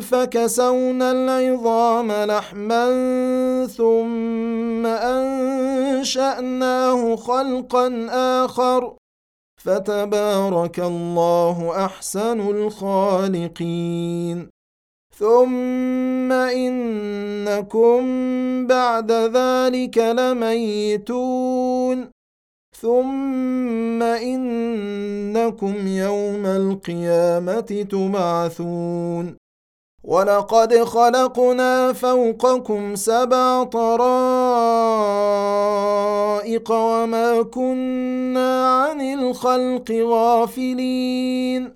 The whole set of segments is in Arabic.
فكسونا العظام لحما ثم أنشأناه خلقا آخر. فتبارك الله أحسن الخالقين. ثم إنكم بعد ذلك لميتون. ثم إنكم يوم القيامة تبعثون. ولقد خلقنا فوقكم سبع طرائق وما كنا عن الخلق غافلين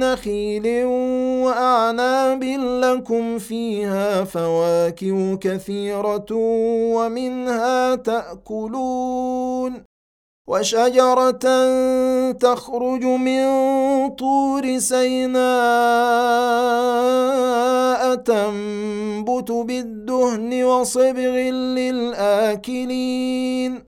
نخيل وأعناب لكم فيها فواكه كثيرة ومنها تأكلون وشجرة تخرج من طور سيناء تنبت بالدهن وصبغ للآكلين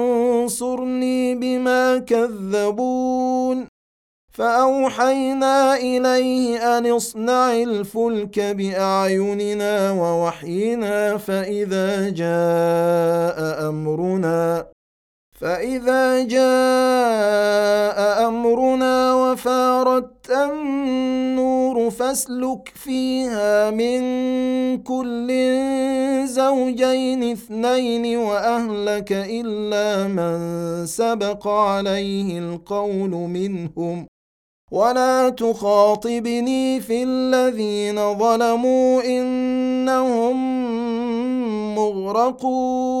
انصرني بما كذبون. فأوحينا إليه أن اصنع الفلك بأعيننا ووحينا فإذا جاء أمرنا فإذا جاء أمرنا وفارت النور فاسلك فيها من كل زوجين اثنين وأهلك إلا من سبق عليه القول منهم ۖ. ولا تخاطبني في الذين ظلموا إنهم مغرقون.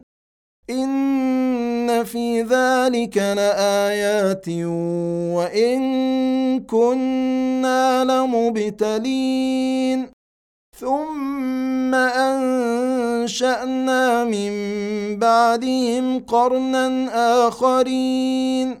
إن في ذلك لآيات وإن كنا لمبتلين. ثم أنشأنا من بعدهم قرنا آخرين.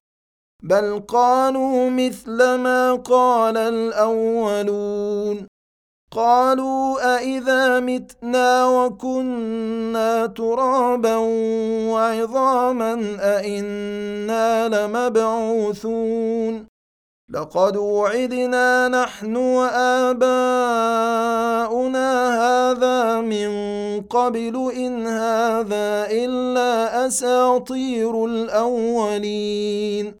بل قالوا مثل ما قال الأولون. قالوا أإذا متنا وكنا ترابا وعظاما أإنا لمبعوثون. لقد وعدنا نحن وآباؤنا هذا من قبل إن هذا إلا أساطير الأولين.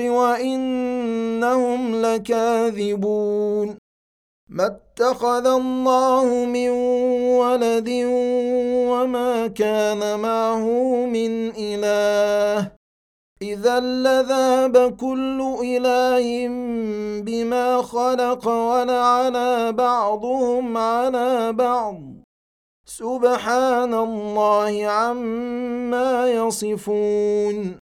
وإنهم لكاذبون. ما اتخذ الله من ولد وما كان معه من إله. إذا لذاب كل إله بما خلق ولعلى بعضهم على بعض. سبحان الله عما يصفون.